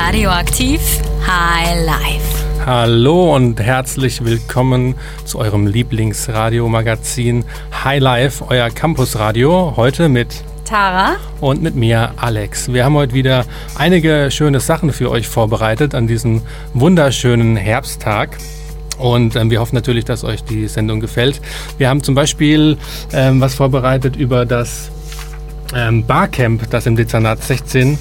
Radioaktiv High Life. Hallo und herzlich willkommen zu eurem Lieblingsradiomagazin High Life, euer Campusradio. Heute mit Tara und mit mir Alex. Wir haben heute wieder einige schöne Sachen für euch vorbereitet an diesem wunderschönen Herbsttag. Und ähm, wir hoffen natürlich, dass euch die Sendung gefällt. Wir haben zum Beispiel ähm, was vorbereitet über das ähm, Barcamp, das im Dezernat 16 äh,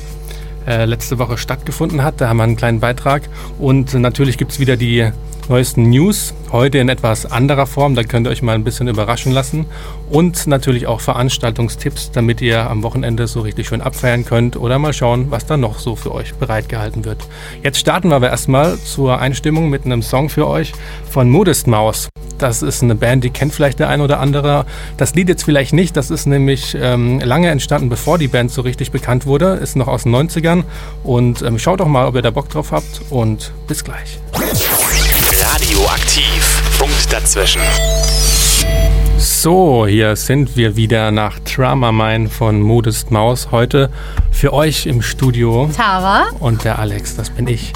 letzte Woche stattgefunden hat. Da haben wir einen kleinen Beitrag. Und natürlich gibt es wieder die neuesten News, heute in etwas anderer Form. Da könnt ihr euch mal ein bisschen überraschen lassen. Und natürlich auch Veranstaltungstipps, damit ihr am Wochenende so richtig schön abfeiern könnt oder mal schauen, was da noch so für euch bereitgehalten wird. Jetzt starten wir aber erstmal zur Einstimmung mit einem Song für euch von Modest Maus. Das ist eine Band, die kennt vielleicht der ein oder andere. Das Lied jetzt vielleicht nicht. Das ist nämlich ähm, lange entstanden, bevor die Band so richtig bekannt wurde. Ist noch aus den 90ern. Und ähm, schaut doch mal, ob ihr da Bock drauf habt. Und bis gleich. Radioaktiv. Punkt dazwischen. So, hier sind wir wieder nach Trauma Mine von Modest Maus. Heute für euch im Studio. Tara. Und der Alex, das bin ich.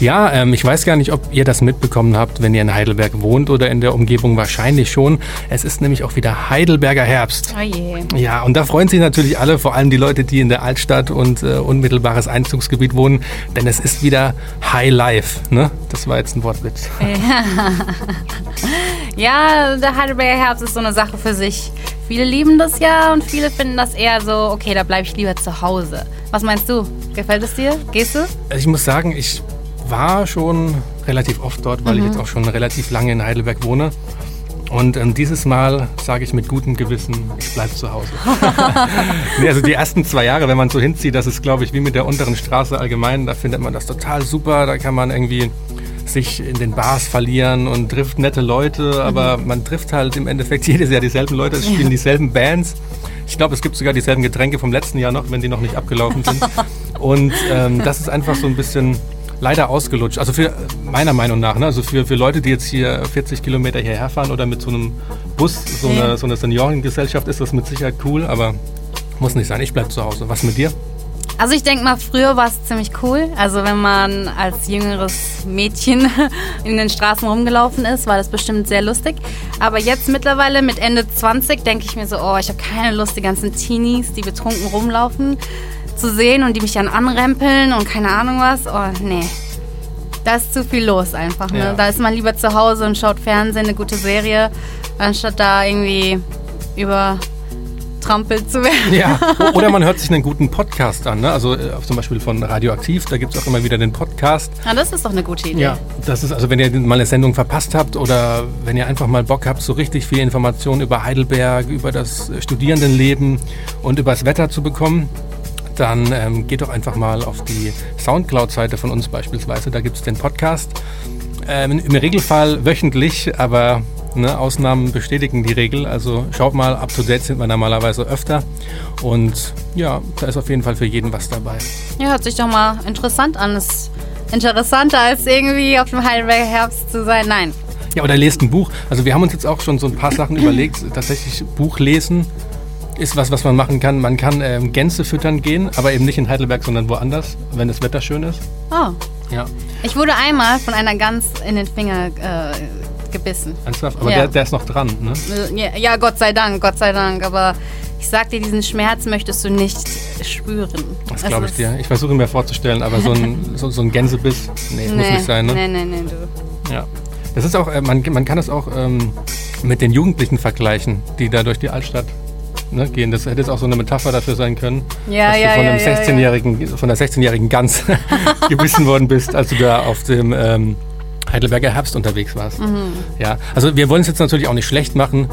Ja, ähm, ich weiß gar nicht, ob ihr das mitbekommen habt, wenn ihr in Heidelberg wohnt oder in der Umgebung. Wahrscheinlich schon. Es ist nämlich auch wieder Heidelberger Herbst. Oh je. Ja, und da freuen sich natürlich alle, vor allem die Leute, die in der Altstadt und äh, unmittelbares Einzugsgebiet wohnen, denn es ist wieder High Life. Ne? Das war jetzt ein Wortwitz. Ja, der Heidelberger Herbst ist so eine Sache für sich. Viele lieben das ja und viele finden das eher so, okay, da bleibe ich lieber zu Hause. Was meinst du? Gefällt es dir? Gehst du? Ich muss sagen, ich war schon relativ oft dort, weil ich Mhm. jetzt auch schon relativ lange in Heidelberg wohne. Und ähm, dieses Mal sage ich mit gutem Gewissen, ich bleibe zu Hause. nee, also die ersten zwei Jahre, wenn man so hinzieht, das ist, glaube ich, wie mit der unteren Straße allgemein, da findet man das total super. Da kann man irgendwie sich in den Bars verlieren und trifft nette Leute, aber man trifft halt im Endeffekt jedes Jahr dieselben Leute, es spielen dieselben Bands. Ich glaube, es gibt sogar dieselben Getränke vom letzten Jahr noch, wenn die noch nicht abgelaufen sind. Und ähm, das ist einfach so ein bisschen leider ausgelutscht. Also für meiner Meinung nach, ne? also für, für Leute, die jetzt hier 40 Kilometer hierher fahren oder mit so einem Bus, so Ja. eine, so eine Seniorengesellschaft, ist das mit Sicherheit cool, aber muss nicht sein. Ich bleib zu Hause. Was mit dir? Also ich denke mal, früher war es ziemlich cool. Also wenn man als jüngeres Mädchen in den Straßen rumgelaufen ist, war das bestimmt sehr lustig. Aber jetzt mittlerweile mit Ende 20 denke ich mir so, oh, ich habe keine Lust, die ganzen Teenies, die betrunken rumlaufen, zu sehen und die mich dann anrempeln und keine Ahnung was. Oh, nee. Da ist zu viel los einfach. Ne? Ja. Da ist man lieber zu Hause und schaut Fernsehen, eine gute Serie, anstatt da irgendwie übertrampelt zu werden. Ja, oder man hört sich einen guten Podcast an. Ne? Also äh, zum Beispiel von Radioaktiv, da gibt es auch immer wieder den Podcast. Ja, das ist doch eine gute Idee. Ja, das ist also, wenn ihr mal eine Sendung verpasst habt oder wenn ihr einfach mal Bock habt, so richtig viel Informationen über Heidelberg, über das äh, Studierendenleben und über das Wetter zu bekommen, dann ähm, geht doch einfach mal auf die Soundcloud-Seite von uns beispielsweise. Da gibt es den Podcast. Ähm, Im Regelfall wöchentlich, aber ne, Ausnahmen bestätigen die Regel. Also schaut mal, up to date sind wir normalerweise öfter. Und ja, da ist auf jeden Fall für jeden was dabei. Ja, hört sich doch mal interessant an. Ist interessanter als irgendwie auf dem Heidelberger Herbst zu sein. Nein. Ja, oder lest ein Buch. Also wir haben uns jetzt auch schon so ein paar Sachen überlegt. Tatsächlich Buch lesen ist was, was man machen kann. Man kann ähm, Gänse füttern gehen, aber eben nicht in Heidelberg, sondern woanders, wenn das Wetter schön ist. Oh. Ja, Ich wurde einmal von einer Gans in den Finger äh, gebissen. ernsthaft. Aber Ja. der, der ist noch dran, ne? Ja, ja, Gott sei Dank, Gott sei Dank. Aber ich sag dir, diesen Schmerz möchtest du nicht spüren. Das glaube ich dir. Ich versuche mir vorzustellen, aber so ein, so, so ein Gänsebiss, nee, muss Nee, nicht sein, ne? nee, nee, nee, du. Ja. Das ist auch, äh, man, man kann das auch ähm, mit den Jugendlichen vergleichen, die da durch die Altstadt ne, gehen. Das hätte jetzt auch so eine Metapher dafür sein können, Ja, dass ja, du von, einem ja, ja. 16-jährigen, von einer 16-jährigen Gans gebissen worden bist, als du da auf dem ähm, Heidelberger Herbst unterwegs warst. Mhm. Ja, also wir wollen es jetzt natürlich auch nicht schlecht machen,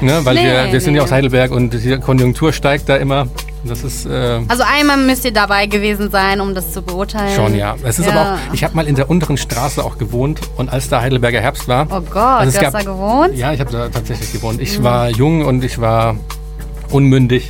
ne, weil Nee, wir, wir sind nee. ja aus Heidelberg und die Konjunktur steigt da immer. Das ist äh, Also einmal müsst ihr dabei gewesen sein, um das zu beurteilen. schon, ja. Es ist Ja. aber auch, ich habe mal in der unteren Straße auch gewohnt und als da Heidelberger Herbst war, Oh Gott, Also du hast gab- da gewohnt? Ja, ich habe da tatsächlich gewohnt. Ich war jung und ich war unmündig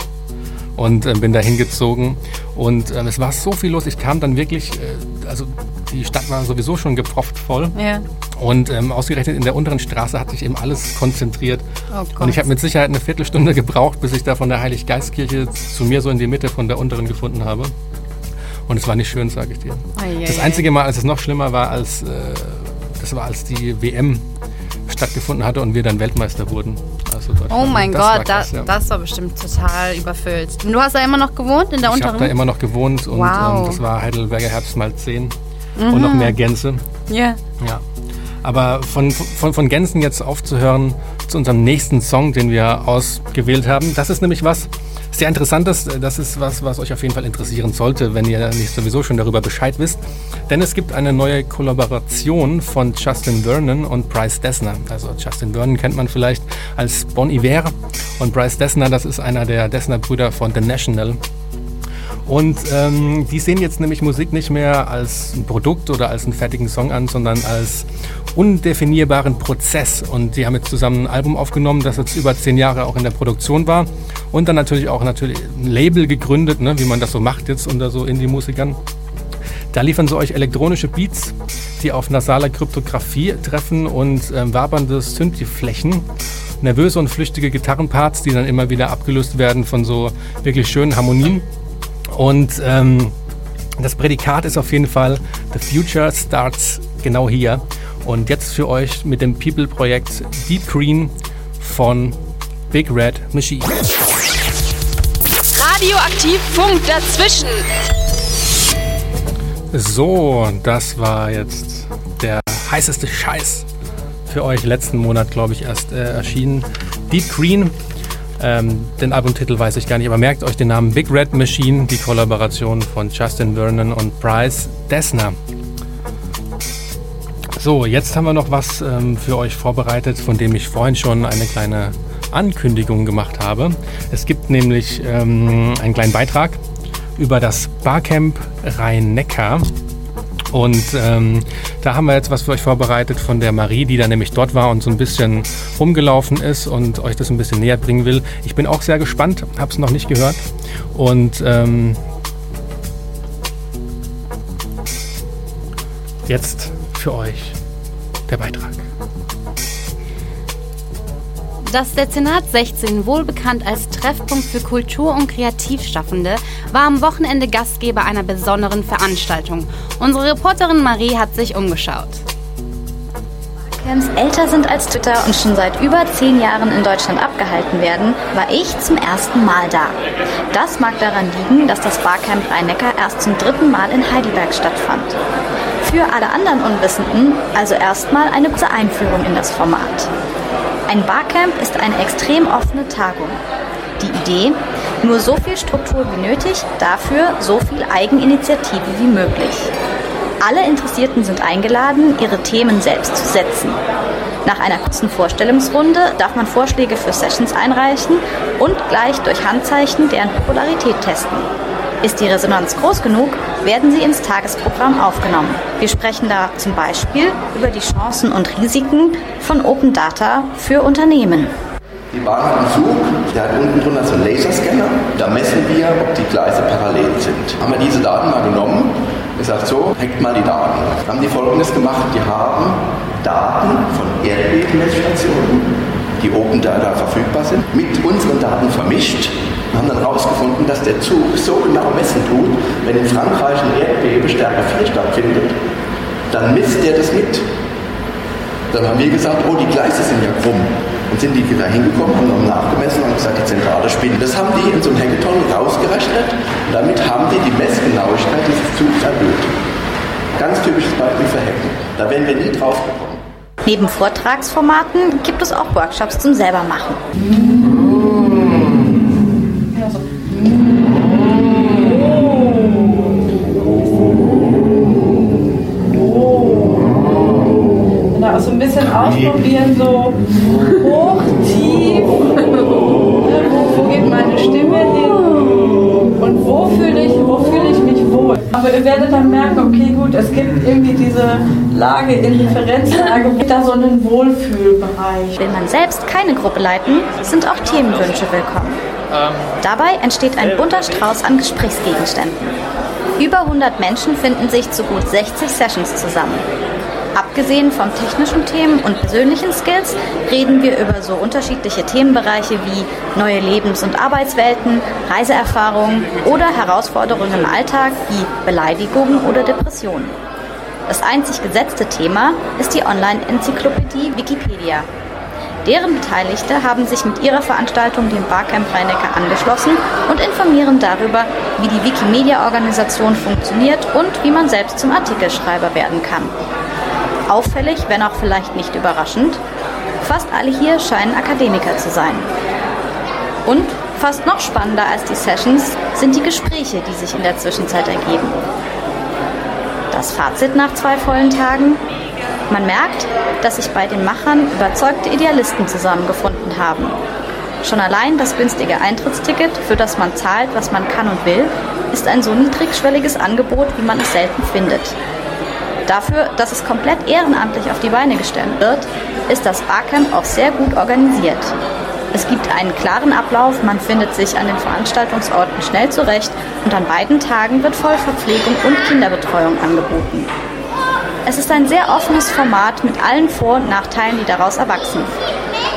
und äh, bin da hingezogen. Und ähm, es war so viel los. Ich kam dann wirklich, äh, also die Stadt war sowieso schon gepropft voll. Ja. Und ähm, ausgerechnet in der unteren Straße hat sich eben alles konzentriert. Oh. Und ich habe mit Sicherheit eine Viertelstunde gebraucht, bis ich da von der Heiliggeistkirche zu mir so in die Mitte von der unteren gefunden habe. Und es war nicht schön, sage ich dir. Oh, yeah, das einzige Mal, als es noch schlimmer war, als, äh, das war, als die WM stattgefunden hatte und wir dann Weltmeister wurden. Also oh mein das Gott, war krass, das, ja. das war bestimmt total überfüllt. Und du hast da immer noch gewohnt in der ich unteren? Ich habe da immer noch gewohnt und wow. ähm, das war Heidelberger Herbst mal 10 mhm. und noch mehr Gänse. Yeah. Ja. Aber von, von, von Gänsen jetzt aufzuhören zu unserem nächsten Song, den wir ausgewählt haben, das ist nämlich was, sehr Interessantes. Das ist was, was euch auf jeden Fall interessieren sollte, wenn ihr nicht sowieso schon darüber Bescheid wisst. Denn es gibt eine neue Kollaboration von Justin Vernon und Bryce Dessner. Also Justin Vernon kennt man vielleicht als Bon Iver und Bryce Dessner, das ist einer der Dessner-Brüder von The National. Und ähm, die sehen jetzt nämlich Musik nicht mehr als ein Produkt oder als einen fertigen Song an, sondern als undefinierbaren Prozess. Und die haben jetzt zusammen ein Album aufgenommen, das jetzt über zehn Jahre auch in der Produktion war. Und dann natürlich auch natürlich ein Label gegründet, ne, wie man das so macht jetzt unter so Indie-Musikern. Da liefern sie euch elektronische Beats, die auf nasaler Kryptographie treffen und äh, wabernde Synthi-Flächen. Nervöse und flüchtige Gitarrenparts, die dann immer wieder abgelöst werden von so wirklich schönen Harmonien. Und ähm, das Prädikat ist auf jeden Fall The Future Starts genau hier. Und jetzt für euch mit dem People-Projekt Deep Green von Big Red Machine. Radioaktiv Funk dazwischen. So, das war jetzt der heißeste Scheiß für euch letzten Monat, glaube ich, erst äh, erschienen. Deep Green ähm, den Albumtitel weiß ich gar nicht, aber merkt euch den Namen Big Red Machine, die Kollaboration von Justin Vernon und Bryce Dessner. So, jetzt haben wir noch was ähm, für euch vorbereitet, von dem ich vorhin schon eine kleine Ankündigung gemacht habe. Es gibt nämlich ähm, einen kleinen Beitrag über das Barcamp Rhein-Neckar. Und ähm, da haben wir jetzt was für euch vorbereitet von der Marie, die da nämlich dort war und so ein bisschen rumgelaufen ist und euch das ein bisschen näher bringen will. Ich bin auch sehr gespannt, habe es noch nicht gehört. Und ähm, jetzt für euch der Beitrag. Das Dezernat 16, wohlbekannt als Treffpunkt für Kultur- und Kreativschaffende, war am Wochenende Gastgeber einer besonderen Veranstaltung. Unsere Reporterin Marie hat sich umgeschaut. Camps älter sind als Twitter und schon seit über zehn Jahren in Deutschland abgehalten werden, war ich zum ersten Mal da. Das mag daran liegen, dass das Barcamp Rhein-Neckar erst zum dritten Mal in Heidelberg stattfand. Für alle anderen Unwissenden also erstmal eine kurze Einführung in das Format. Ein Barcamp ist eine extrem offene Tagung. Die Idee, nur so viel Struktur wie nötig, dafür so viel Eigeninitiative wie möglich. Alle Interessierten sind eingeladen, ihre Themen selbst zu setzen. Nach einer kurzen Vorstellungsrunde darf man Vorschläge für Sessions einreichen und gleich durch Handzeichen deren Popularität testen. Ist die Resonanz groß genug, werden sie ins Tagesprogramm aufgenommen. Wir sprechen da zum Beispiel über die Chancen und Risiken von Open Data für Unternehmen. Die Bahn hat einen Zug, der hat unten drunter so einen Laserscanner. Da messen wir, ob die Gleise parallel sind. Haben wir diese Daten mal genommen, gesagt, so, hängt mal die Daten. Haben die folgendes gemacht, die haben Daten von Erdbebenmessstationen, die Open Data verfügbar sind, mit unseren Daten vermischt haben dann herausgefunden, dass der Zug so genau messen tut, wenn in Frankreich ein Erdbeben Stärke 4 stattfindet, dann misst der das mit. Dann haben wir gesagt, oh, die Gleise sind ja krumm. Und sind die da hingekommen, haben noch nachgemessen und gesagt, die Zentrale spinnt. Das haben die in so einem Hackathon rausgerechnet und damit haben die die Messgenauigkeit dieses Zugs erhöht. Ganz typisches Beispiel für Hacken. Da wären wir nie drauf gekommen. Neben Vortragsformaten gibt es auch Workshops zum Selbermachen. Lage, Indifferenzlage, da so einen Wohlfühlbereich. Will man selbst keine Gruppe leiten, sind auch Themenwünsche willkommen. Dabei entsteht ein bunter Strauß an Gesprächsgegenständen. Über 100 Menschen finden sich zu gut 60 Sessions zusammen. Abgesehen von technischen Themen und persönlichen Skills reden wir über so unterschiedliche Themenbereiche wie neue Lebens- und Arbeitswelten, Reiseerfahrungen oder Herausforderungen im Alltag wie Beleidigungen oder Depressionen. Das einzig gesetzte Thema ist die Online-Enzyklopädie Wikipedia. Deren Beteiligte haben sich mit ihrer Veranstaltung dem Barcamp Rhein-Neckar angeschlossen und informieren darüber, wie die Wikimedia-Organisation funktioniert und wie man selbst zum Artikelschreiber werden kann. Auffällig, wenn auch vielleicht nicht überraschend, fast alle hier scheinen Akademiker zu sein. Und fast noch spannender als die Sessions sind die Gespräche, die sich in der Zwischenzeit ergeben. Das Fazit nach zwei vollen Tagen? Man merkt, dass sich bei den Machern überzeugte Idealisten zusammengefunden haben. Schon allein das günstige Eintrittsticket, für das man zahlt, was man kann und will, ist ein so niedrigschwelliges Angebot, wie man es selten findet. Dafür, dass es komplett ehrenamtlich auf die Beine gestellt wird, ist das Barcamp auch sehr gut organisiert. Es gibt einen klaren Ablauf, man findet sich an den Veranstaltungsorten schnell zurecht und an beiden Tagen wird Vollverpflegung und Kinderbetreuung angeboten. Es ist ein sehr offenes Format mit allen Vor- und Nachteilen, die daraus erwachsen.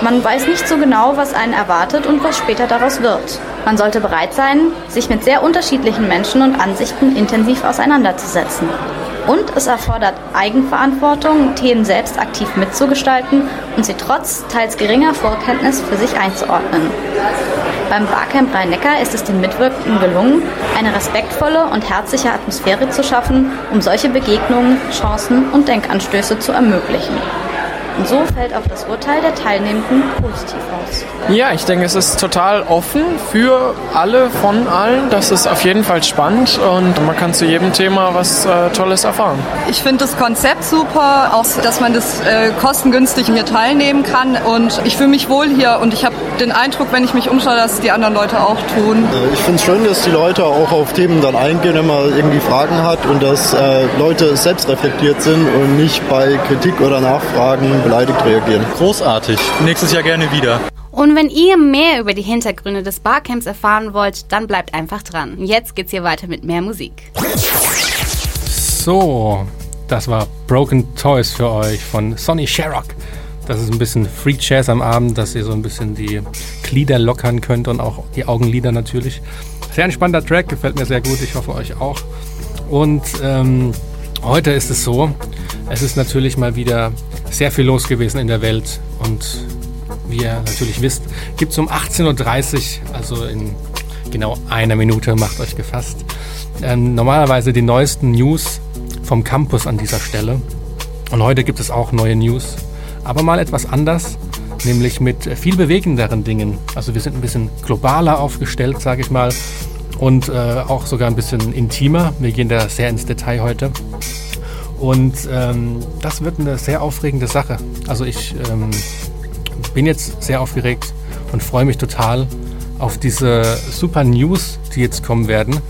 Man weiß nicht so genau, was einen erwartet und was später daraus wird. Man sollte bereit sein, sich mit sehr unterschiedlichen Menschen und Ansichten intensiv auseinanderzusetzen. Und es erfordert Eigenverantwortung, Themen selbst aktiv mitzugestalten und sie trotz teils geringer Vorkenntnis für sich einzuordnen. Beim Barcamp Rhein-Neckar ist es den Mitwirkenden gelungen, eine respektvolle und herzliche Atmosphäre zu schaffen, um solche Begegnungen, Chancen und Denkanstöße zu ermöglichen. Und so fällt auch das Urteil der Teilnehmenden positiv aus. Ja, ich denke, es ist total offen für alle, von allen. Das ist auf jeden Fall spannend und man kann zu jedem Thema was äh, Tolles erfahren. Ich finde das Konzept super, auch dass man das äh, kostengünstig hier teilnehmen kann und ich fühle mich wohl hier und ich habe den Eindruck, wenn ich mich umschaue, dass die anderen Leute auch tun. Ich finde es schön, dass die Leute auch auf Themen dann eingehen, wenn man irgendwie Fragen hat und dass äh, Leute selbst reflektiert sind und nicht bei Kritik oder Nachfragen beleidigt reagieren. Großartig. Nächstes Jahr gerne wieder. Und wenn ihr mehr über die Hintergründe des Barcamps erfahren wollt, dann bleibt einfach dran. Jetzt geht's hier weiter mit mehr Musik. So, das war Broken Toys für euch von Sonny Sherrock. Das ist ein bisschen Free Jazz am Abend, dass ihr so ein bisschen die Glieder lockern könnt und auch die Augenlider natürlich. Sehr entspannter Track, gefällt mir sehr gut. Ich hoffe euch auch. Und ähm, heute ist es so, es ist natürlich mal wieder sehr viel los gewesen in der Welt und wie ihr natürlich wisst, gibt es um 18.30 Uhr, also in genau einer Minute, macht euch gefasst, ähm, normalerweise die neuesten News vom Campus an dieser Stelle. Und heute gibt es auch neue News, aber mal etwas anders, nämlich mit viel bewegenderen Dingen. Also wir sind ein bisschen globaler aufgestellt, sage ich mal, und äh, auch sogar ein bisschen intimer. Wir gehen da sehr ins Detail heute. Und ähm, das wird eine sehr aufregende Sache. Also ich ähm, bin jetzt sehr aufgeregt und freue mich total auf diese super News, die jetzt kommen werden.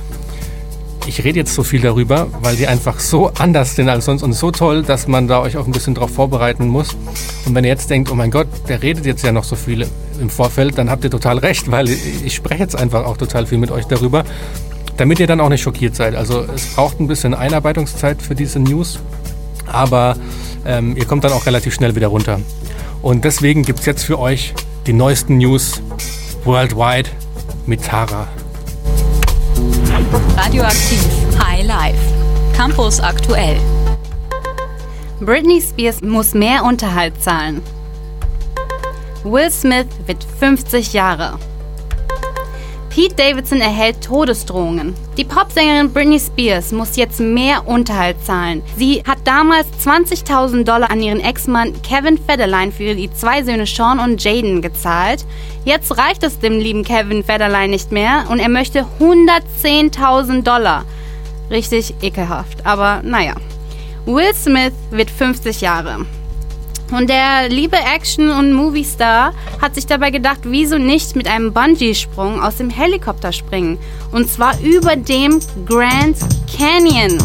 Ich rede jetzt so viel darüber, weil die einfach so anders sind als sonst und so toll, dass man da euch auch ein bisschen darauf vorbereiten muss. Und wenn ihr jetzt denkt, oh mein Gott, der redet jetzt ja noch so viel im Vorfeld, dann habt ihr total recht, weil ich spreche jetzt einfach auch total viel mit euch darüber, damit ihr dann auch nicht schockiert seid. Also es braucht ein bisschen Einarbeitungszeit für diese News, aber ähm, ihr kommt dann auch relativ schnell wieder runter. Und deswegen gibt es jetzt für euch die neuesten News worldwide mit Tara. Radioaktiv High Life. Campus aktuell. Britney Spears muss mehr Unterhalt zahlen. Will Smith wird 50 Jahre. Pete Davidson erhält Todesdrohungen. Die Popsängerin Britney Spears muss jetzt mehr Unterhalt zahlen. Sie hat damals 20.000 Dollar an ihren Ex-Mann Kevin Federline für die zwei Söhne Sean und Jaden gezahlt. Jetzt reicht es dem lieben Kevin Federline nicht mehr und er möchte 110.000 Dollar. Richtig ekelhaft, aber naja. Will Smith wird 50 Jahre. Und der liebe Action- und Movie-Star hat sich dabei gedacht, wieso nicht mit einem Bungee-Sprung aus dem Helikopter springen. Und zwar über dem Grand Canyon.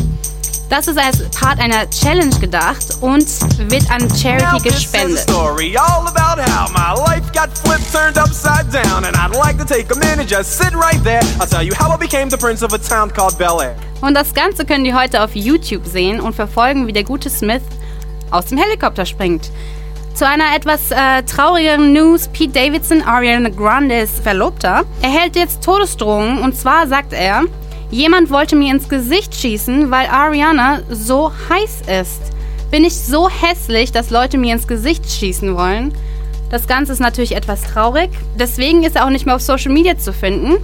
Das ist als Part einer Challenge gedacht und wird an Charity gespendet. story all about how my life got flipped, turned upside down. And I'd like to take a minute, just sit right there. I'll tell you how I became the prince of a town called Bel Air. Und das Ganze können die heute auf YouTube sehen und verfolgen, wie der gute Smith aus dem Helikopter springt. Zu einer etwas äh, traurigeren News. Pete Davidson, Ariana Grandes Verlobter, erhält jetzt Todesdrohungen. Und zwar sagt er, jemand wollte mir ins Gesicht schießen, weil Ariana so heiß ist. Bin ich so hässlich, dass Leute mir ins Gesicht schießen wollen? Das Ganze ist natürlich etwas traurig. Deswegen ist er auch nicht mehr auf Social Media zu finden.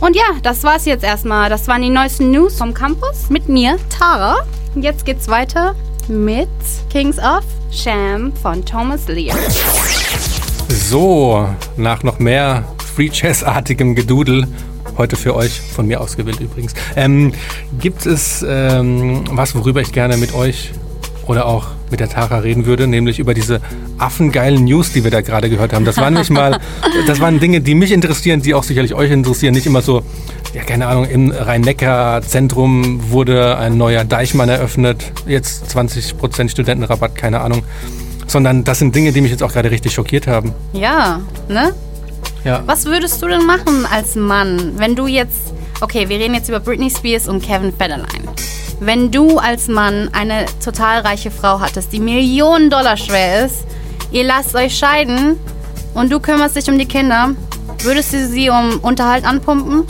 Und ja, das war's jetzt erstmal. Das waren die neuesten News vom Campus mit mir, Tara. Jetzt geht's weiter mit Kings of Sham von Thomas Lear. So, nach noch mehr Free Jazz-artigem Gedudel, heute für euch, von mir ausgewählt übrigens, ähm, gibt es ähm, was, worüber ich gerne mit euch oder auch mit der Tara reden würde, nämlich über diese affengeilen News, die wir da gerade gehört haben. Das waren nicht mal, das waren Dinge, die mich interessieren, die auch sicherlich euch interessieren. Nicht immer so, ja, keine Ahnung, im Rhein-Neckar-Zentrum wurde ein neuer Deichmann eröffnet, jetzt 20% Studentenrabatt, keine Ahnung. Sondern das sind Dinge, die mich jetzt auch gerade richtig schockiert haben. Ja, ne? Ja. Was würdest du denn machen als Mann, wenn du jetzt, okay, wir reden jetzt über Britney Spears und Kevin Federline. Wenn du als Mann eine total reiche Frau hattest, die Millionen Dollar schwer ist, ihr lasst euch scheiden und du kümmerst dich um die Kinder, würdest du sie um Unterhalt anpumpen?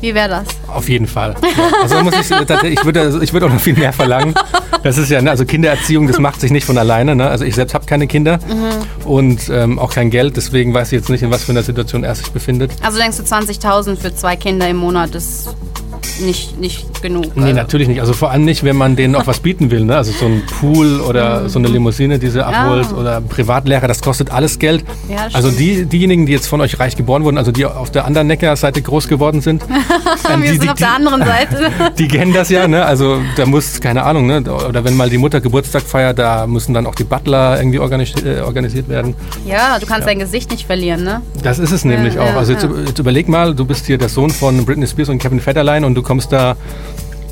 Wie wäre das? Auf jeden Fall. Ja. Also muss ich, ich würde, ich würde auch noch viel mehr verlangen. Das ist ja, ne, also Kindererziehung, das macht sich nicht von alleine. Ne? Also ich selbst habe keine Kinder Mhm. und ähm, auch kein Geld, deswegen weiß ich jetzt nicht, in was für einer Situation er sich befindet. Also denkst du 20.000 für zwei Kinder im Monat ist nicht, nicht genug? Nee, natürlich nicht. Also vor allem nicht, wenn man denen auch was bieten will. Ne? Also so ein Pool oder so eine Limousine, die sie abholt oder Privatlehrer, das kostet alles Geld. Ja, also die, diejenigen, die jetzt von euch reich geboren wurden, also die auf der anderen Neckarseite groß geworden sind, ähm, wir die, sind die, auf der anderen Seite. die kennen das ja. Ne? Also da muss, keine Ahnung, ne? oder wenn mal die Mutter Geburtstag feiert, da müssen dann auch die Butler irgendwie organis äh, organisiert werden. ja, du kannst dein Gesicht nicht verlieren, ne? Das ist es nämlich Ja, auch. ja, Also jetzt, ja. jetzt überleg mal, du bist hier der Sohn von Britney Spears und Kevin Federline und du kommst da,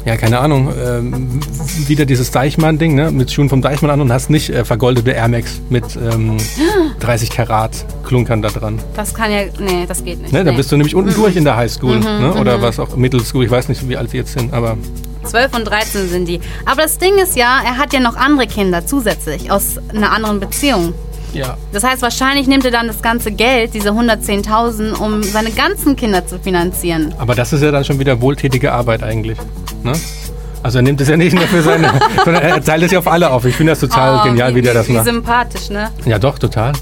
ja, keine Ahnung, ähm, wieder dieses Deichmann-Ding, ne, mit Schuhen vom Deichmann an und hast nicht äh, vergoldete Air Max mit ähm, 30 Karat Klunkern da dran. Das kann ja, nee, das geht nicht. Ne, da nee. bist du nämlich unten durch in der Highschool, Mhm, ne, oder mhm. was auch Middle School, ich weiß nicht, wie alt die jetzt sind, aber 12 und 13 sind die. Aber das Ding ist ja, er hat ja noch andere Kinder zusätzlich aus einer anderen Beziehung. Ja. Das heißt, wahrscheinlich nimmt er dann das ganze Geld, diese 110.000, um seine ganzen Kinder zu finanzieren. Aber das ist ja dann schon wieder wohltätige Arbeit eigentlich. Ne? Also er nimmt es ja nicht nur für seine, sondern er teilt es ja auf alle auf. Ich finde das total Oh, genial, wie, der das wie macht. sympathisch, ne? Ja, doch, total.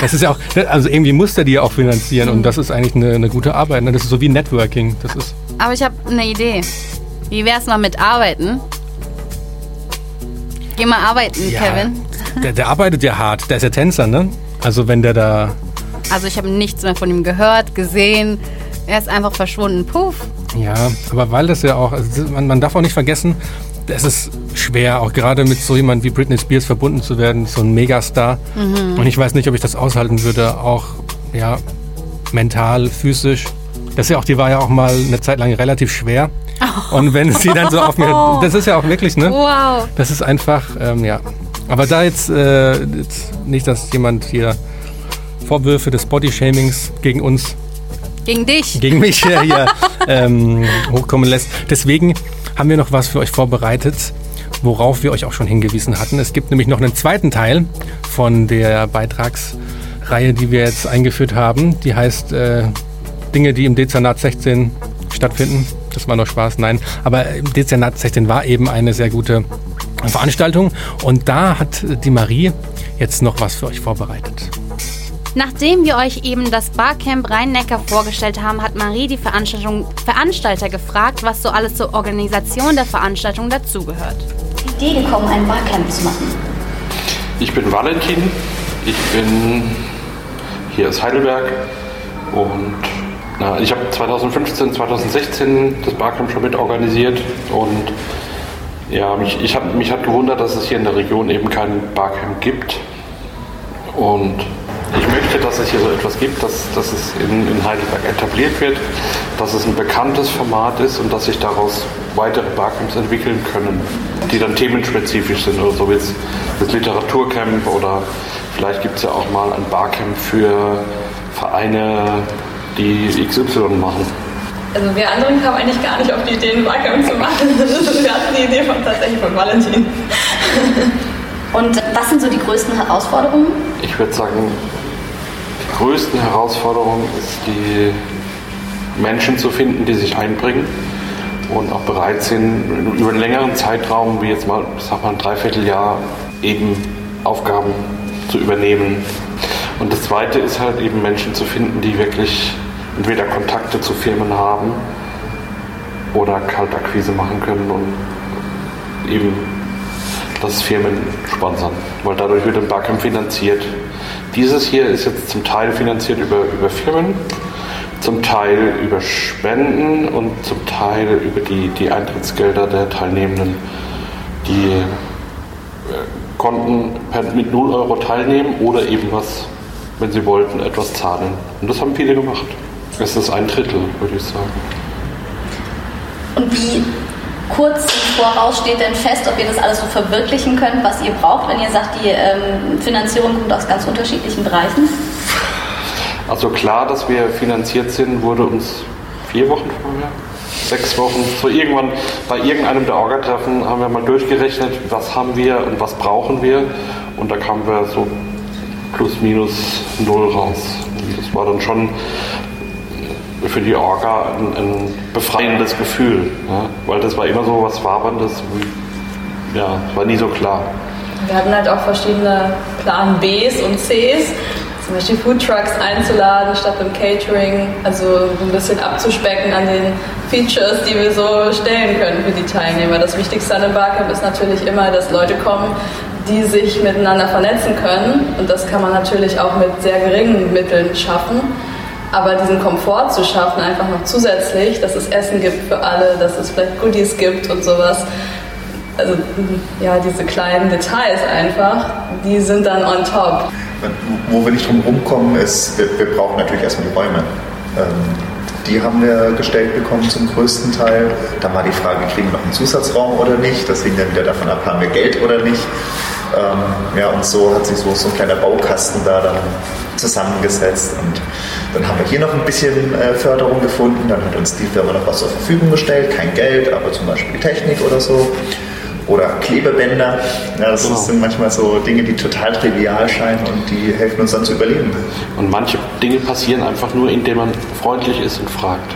Das ist ja auch, also irgendwie muss der die ja auch finanzieren und das ist eigentlich eine, eine gute Arbeit. Ne? Das ist so wie Networking. Das ist, Aber ich habe eine Idee. Wie wär's mal mit Arbeiten? Geh mal arbeiten, Ja. Kevin. Der, der arbeitet ja hart. Der ist ja Tänzer, ne? Also wenn der da, Also ich habe nichts mehr von ihm gehört, gesehen. Er ist einfach verschwunden. Puff. ja, aber weil das ja auch, also man, man darf auch nicht vergessen, es ist schwer, auch gerade mit so jemand wie Britney Spears verbunden zu werden, so ein Megastar. Mhm. Und ich weiß nicht, ob ich das aushalten würde, auch ja, mental, physisch. Das ist ja auch, die war ja auch mal eine Zeit lang relativ schwer. Und wenn sie dann so auf mir, das ist ja auch wirklich, ne? Wow. Das ist einfach, ähm, ja. Aber da jetzt, äh, jetzt nicht, dass jemand hier Vorwürfe des Bodyshamings gegen uns, Gegen dich. gegen mich hier, hier ähm, hochkommen lässt. Deswegen haben wir noch was für euch vorbereitet, worauf wir euch auch schon hingewiesen hatten. Es gibt nämlich noch einen zweiten Teil von der Beitragsreihe, die wir jetzt eingeführt haben. Die heißt äh, Dinge, die im Dezernat 16 stattfinden. Das war nur Spaß, nein. Aber im Dezernat 16 war eben eine sehr gute Veranstaltung. Und da hat die Marie jetzt noch was für euch vorbereitet. Nachdem wir euch eben das Barcamp Rhein-Neckar vorgestellt haben, hat Marie die Veranstaltung, Veranstalter gefragt, was so alles zur Organisation der Veranstaltung dazugehört. Die Idee gekommen, ein Barcamp zu machen. Ich bin Valentin, ich bin hier aus Heidelberg und na, ich habe 2015, 2016 das Barcamp schon mit organisiert und ja, mich, ich hab, mich hat gewundert, dass es hier in der Region eben kein Barcamp gibt und ich möchte, dass es hier so etwas gibt, dass, dass es in, in Heidelberg etabliert wird, dass es ein bekanntes Format ist und dass sich daraus weitere Barcamps entwickeln können, die dann themenspezifisch sind oder so wie das Literaturcamp oder vielleicht gibt es ja auch mal ein Barcamp für Vereine, die XY machen. Also wir anderen kamen eigentlich gar nicht auf die Idee, einen Barcamp zu machen. Wir hatten die Idee von, tatsächlich von Valentin. Und was sind so die größten Herausforderungen? Ich würde sagen, die größten Herausforderung ist die Menschen zu finden, die sich einbringen und auch bereit sind, über einen längeren Zeitraum, wie jetzt mal, sag mal ein Dreivierteljahr, eben Aufgaben zu übernehmen. Und das Zweite ist halt eben Menschen zu finden, die wirklich entweder Kontakte zu Firmen haben oder Kaltakquise machen können und eben das Firmen sponsern, weil dadurch wird ein Barcamp finanziert. Dieses hier ist jetzt zum Teil finanziert über, über Firmen, zum Teil über Spenden und zum Teil über die, die Eintrittsgelder der Teilnehmenden. Die äh, konnten mit 0 Euro teilnehmen oder eben was, wenn sie wollten, etwas zahlen. Und das haben viele gemacht. Es ist ein Drittel, würde ich sagen. Und wie kurz im Voraus steht denn fest, ob ihr das alles so verwirklichen könnt, was ihr braucht, wenn ihr sagt, die ähm, Finanzierung kommt aus ganz unterschiedlichen Bereichen? Also klar, dass wir finanziert sind, wurde uns vier Wochen vorher, sechs Wochen, so irgendwann bei irgendeinem der Orga-Treffen haben wir mal durchgerechnet, was haben wir und was brauchen wir. Und da kamen wir so plus minus null raus. Und das war dann schon für die Orga ein, ein befreiendes Gefühl, ja? weil das war immer so was Waberndes, ja, war nie so klar. Wir hatten halt auch verschiedene Plan Bs und Cs, zum Beispiel Food Trucks einzuladen statt im Catering, also ein bisschen abzuspecken an den Features, die wir so stellen können für die Teilnehmer. Das Wichtigste an dem Barcamp ist natürlich immer, dass Leute kommen, die sich miteinander vernetzen können und das kann man natürlich auch mit sehr geringen Mitteln schaffen. Aber diesen Komfort zu schaffen, einfach noch zusätzlich, dass es Essen gibt für alle, dass es vielleicht Goodies gibt und sowas. Also ja, diese kleinen Details einfach, die sind dann on top. Wo wir nicht drum rumkommen, ist, wir, wir brauchen natürlich erstmal die Räume. Ähm, die haben wir gestellt bekommen zum größten Teil. Dann war die Frage, kriegen wir noch einen Zusatzraum oder nicht? Das hing dann wieder davon ab, haben wir Geld oder nicht. Ähm, ja, und so hat sich so, so ein kleiner Baukasten da dann zusammengesetzt. Und dann haben wir hier noch ein bisschen äh, Förderung gefunden. Dann hat uns die Firma noch was zur Verfügung gestellt. Kein Geld, aber zum Beispiel Technik oder so. Oder Klebebänder. Ja, das genau. sind manchmal so Dinge, die total trivial scheinen und die helfen uns dann zu überleben. Und manche Dinge passieren einfach nur, indem man freundlich ist und fragt.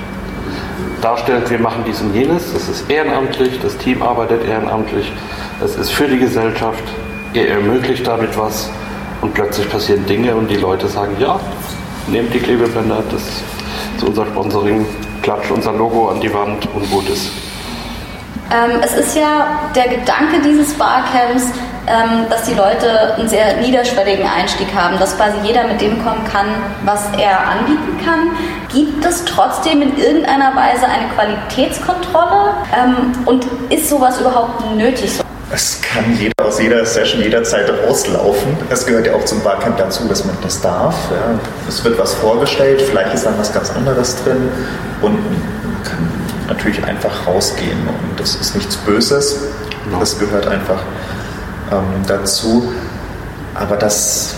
Darstellt, wir machen dies und jenes, das ist ehrenamtlich, das Team arbeitet ehrenamtlich, es ist für die Gesellschaft, ihr ermöglicht damit was und plötzlich passieren Dinge und die Leute sagen, ja, nehmt die Klebebänder, das ist unser Sponsoring, klatscht unser Logo an die Wand und gut ist. Ähm, es ist ja der Gedanke dieses Barcamps, ähm, dass die Leute einen sehr niederschwelligen Einstieg haben, dass quasi jeder mit dem kommen kann, was er anbieten kann. Gibt es trotzdem in irgendeiner Weise eine Qualitätskontrolle? Ähm, und ist sowas überhaupt nötig? Es kann jeder aus jeder Session jederzeit rauslaufen. Es gehört ja auch zum Barcamp dazu, dass man das darf. Ja. Es wird was vorgestellt, vielleicht ist dann was ganz anderes drin und man kann natürlich einfach rausgehen. Und das ist nichts Böses. Das gehört einfach ähm, dazu. Aber das,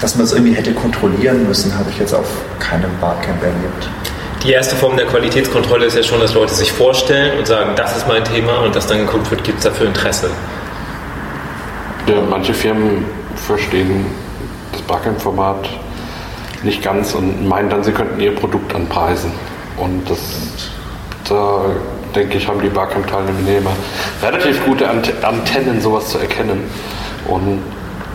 dass man es irgendwie hätte kontrollieren müssen, habe ich jetzt auf keinem Barcamp erlebt. Die erste Form der Qualitätskontrolle ist ja schon, dass Leute sich vorstellen und sagen, das ist mein Thema und dass dann geguckt wird, gibt es dafür Interesse. Ja, manche Firmen verstehen das Barcamp-Format nicht ganz und meinen dann, sie könnten ihr Produkt anpreisen. Und das, da denke ich, haben die Barcamp-Teilnehmer relativ gute Antennen, sowas zu erkennen. Und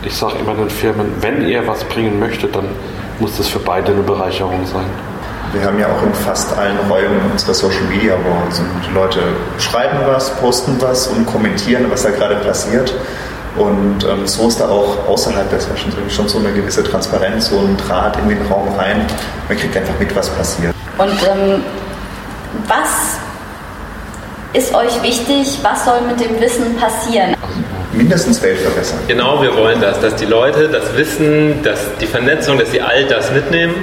ich sage immer den Firmen, wenn ihr was bringen möchtet, dann muss das für beide eine Bereicherung sein. Wir haben ja auch in fast allen Räumen unsere Social Media Boards und die Leute schreiben was, posten was und kommentieren, was da gerade passiert. Und ähm, so ist da auch außerhalb der Sessions schon so eine gewisse Transparenz, so ein Draht in den Raum rein. Man kriegt einfach mit, was passiert. Und ähm, was ist euch wichtig? Was soll mit dem Wissen passieren? mindestens Welt verbessern. Genau, wir wollen das, dass die Leute das Wissen, dass die Vernetzung, dass sie all das mitnehmen.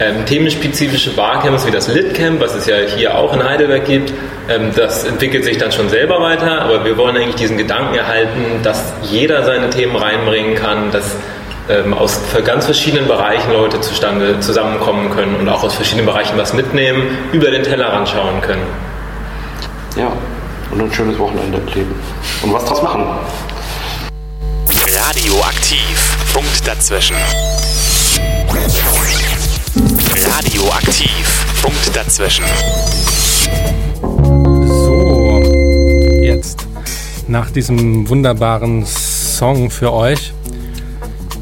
Ähm, themenspezifische Barcamps wie das LitCamp, was es ja hier auch in Heidelberg gibt, ähm, das entwickelt sich dann schon selber weiter, aber wir wollen eigentlich diesen Gedanken erhalten, dass jeder seine Themen reinbringen kann, dass ähm, aus ganz verschiedenen Bereichen Leute zustande zusammenkommen können und auch aus verschiedenen Bereichen was mitnehmen, über den Tellerrand schauen können. Ja, und ein schönes Wochenende kleben. Und was draus machen. Radioaktiv. Punkt dazwischen. Radioaktiv. Punkt dazwischen. So, jetzt nach diesem wunderbaren Song für euch,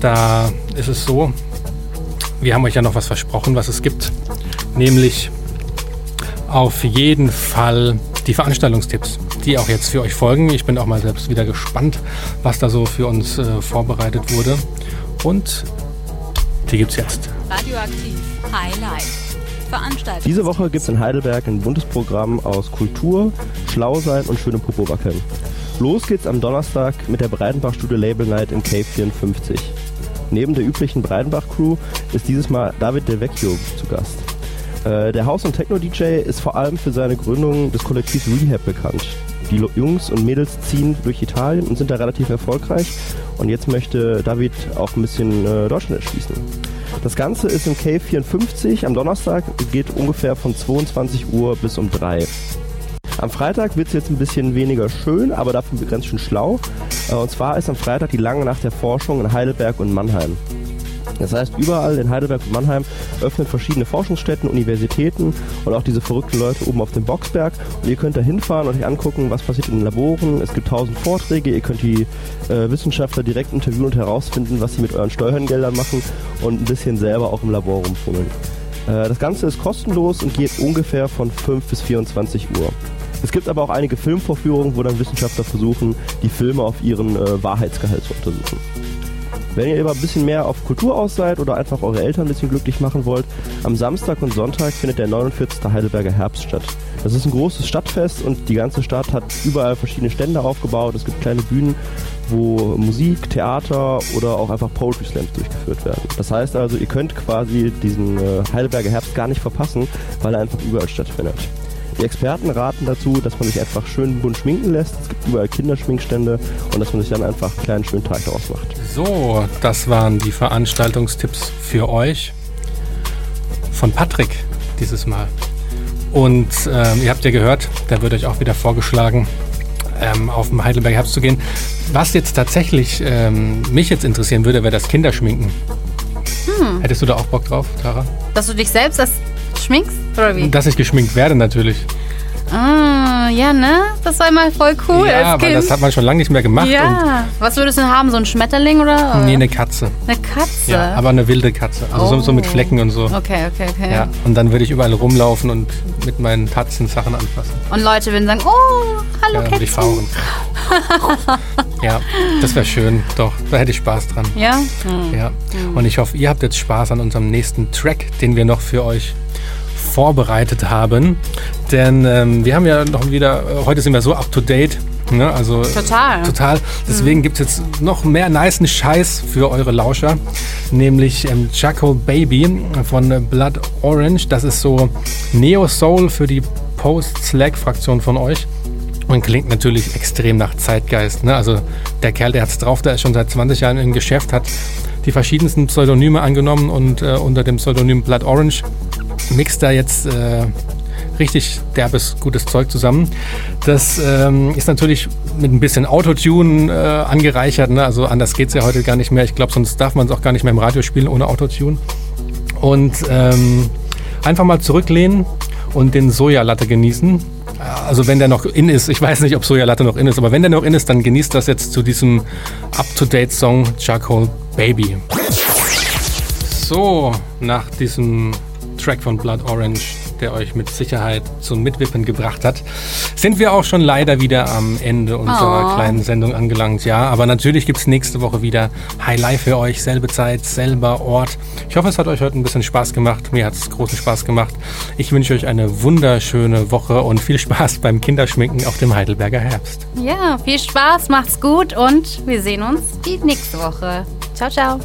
da ist es so, wir haben euch ja noch was versprochen, was es gibt, nämlich auf jeden Fall die Veranstaltungstipps, die auch jetzt für euch folgen. Ich bin auch mal selbst wieder gespannt, was da so für uns äh, vorbereitet wurde. Und die gibt's jetzt. Radioaktiv High Life. Veranstaltung. Diese Woche gibt es in Heidelberg ein buntes Programm aus Kultur, Schlausein und schönem Popo wackeln. Los geht's am Donnerstag mit der Breitenbach-Studio Label Night im Cave 54. Neben der üblichen Breitenbach-Crew ist dieses Mal David Del Vecchio zu Gast. Äh, der House- und Techno-DJ ist vor allem für seine Gründung des Kollektivs Rehab bekannt. Die Jungs und Mädels ziehen durch Italien und sind da relativ erfolgreich. Und jetzt möchte David auch ein bisschen äh, Deutschland erschließen. Das Ganze ist im Cave 54 am Donnerstag, geht ungefähr von 22 Uhr bis um 3. Am Freitag wird es jetzt ein bisschen weniger schön, aber dafür ganz schön schlau. Äh, und zwar ist am Freitag die lange Nacht der Forschung in Heidelberg und Mannheim. Das heißt, überall in Heidelberg und Mannheim öffnen verschiedene Forschungsstätten, Universitäten und auch diese verrückten Leute oben auf dem Boxberg. Und ihr könnt da hinfahren und euch angucken, was passiert in den Laboren. Es gibt tausend Vorträge, ihr könnt die äh, Wissenschaftler direkt interviewen und herausfinden, was sie mit euren Steuergeldern machen und ein bisschen selber auch im Labor rumfummeln. Äh, das Ganze ist kostenlos und geht ungefähr von 5 bis 24 Uhr. Es gibt aber auch einige Filmvorführungen, wo dann Wissenschaftler versuchen, die Filme auf ihren äh, Wahrheitsgehalt zu untersuchen. Wenn ihr aber ein bisschen mehr auf Kultur aus seid oder einfach eure Eltern ein bisschen glücklich machen wollt, am Samstag und Sonntag findet der 49. Heidelberger Herbst statt. Das ist ein großes Stadtfest und die ganze Stadt hat überall verschiedene Stände aufgebaut. Es gibt kleine Bühnen, wo Musik, Theater oder auch einfach Poetry Slams durchgeführt werden. Das heißt also, ihr könnt quasi diesen äh, Heidelberger Herbst gar nicht verpassen, weil er einfach überall stattfindet. Die Experten raten dazu, dass man sich einfach schön bunt schminken lässt. Es gibt überall Kinderschminkstände und dass man sich dann einfach einen kleinen schönen Tag daraus macht. So, das waren die Veranstaltungstipps für euch von Patrick dieses Mal. Und ähm, ihr habt ja gehört, da wird euch auch wieder vorgeschlagen, ähm, auf den Heidelberg Herbst zu gehen. Was jetzt tatsächlich ähm, mich jetzt interessieren würde, wäre das Kinderschminken. Hm. Hättest du da auch Bock drauf, Tara? Dass du dich selbst als schminkst? Oder wie? Dass ich geschminkt werde natürlich. Ah, ja, ne? Das war immer voll cool ja, als aber Kind. das hat man schon lange nicht mehr gemacht. ja. Was würdest du denn haben? So ein Schmetterling oder? Nee, eine Katze. Eine Katze? Ja, aber eine wilde Katze. Also so, so mit Oh. Flecken und so. Okay, okay, okay. Ja, und dann würde ich überall rumlaufen und mit meinen Tatzen Sachen anfassen. Und Leute würden sagen, oh, hallo ja, Kätzchen. Ja, das wäre schön. Doch, da hätte ich Spaß dran. Ja? Hm. Ja. Hm. Und ich hoffe, ihr habt jetzt Spaß an unserem nächsten Track, den wir noch für euch vorbereitet haben. Denn ähm, wir haben ja noch wieder, äh, heute sind wir so up to date. Ne? Also, Total. Total. Deswegen gibt es jetzt noch mehr niceen Scheiß für eure Lauscher. Nämlich ähm, Jackal Baby von Blood Orange. Das ist so Neo Soul für die Post-Slack-Fraktion von euch. Und klingt natürlich extrem nach Zeitgeist. Ne? Also der Kerl, der hat's drauf, der ist schon seit 20 Jahren im Geschäft, hat die verschiedensten Pseudonyme angenommen und äh, unter dem Pseudonym Blood Orange mixt da jetzt äh, richtig derbes, gutes Zeug zusammen. Das ähm, ist natürlich mit ein bisschen Autotune äh, angereichert. Ne? Also anders geht's ja heute gar nicht mehr. Ich glaube, sonst darf man es auch gar nicht mehr im Radio spielen ohne Autotune. Und ähm, einfach mal zurücklehnen und den Sojalatte genießen. Also wenn der noch in ist, ich weiß nicht, ob Sojalatte noch in ist, aber wenn der noch in ist, dann genießt das jetzt zu diesem Up-to-Date-Song Charcoal Baby. So, nach diesem Track von Blood Orange, der euch mit Sicherheit zum Mitwippen gebracht hat, sind wir auch schon leider wieder am Ende unserer Oh. kleinen Sendung angelangt. Ja, aber natürlich gibt es nächste Woche wieder High Life für euch, selbe Zeit, selber Ort. Ich hoffe, es hat euch heute ein bisschen Spaß gemacht. Mir hat es großen Spaß gemacht. Ich wünsche euch eine wunderschöne Woche und viel Spaß beim Kinderschminken auf dem Heidelberger Herbst. Ja, viel Spaß, macht's gut und wir sehen uns die nächste Woche. Ciao, ciao.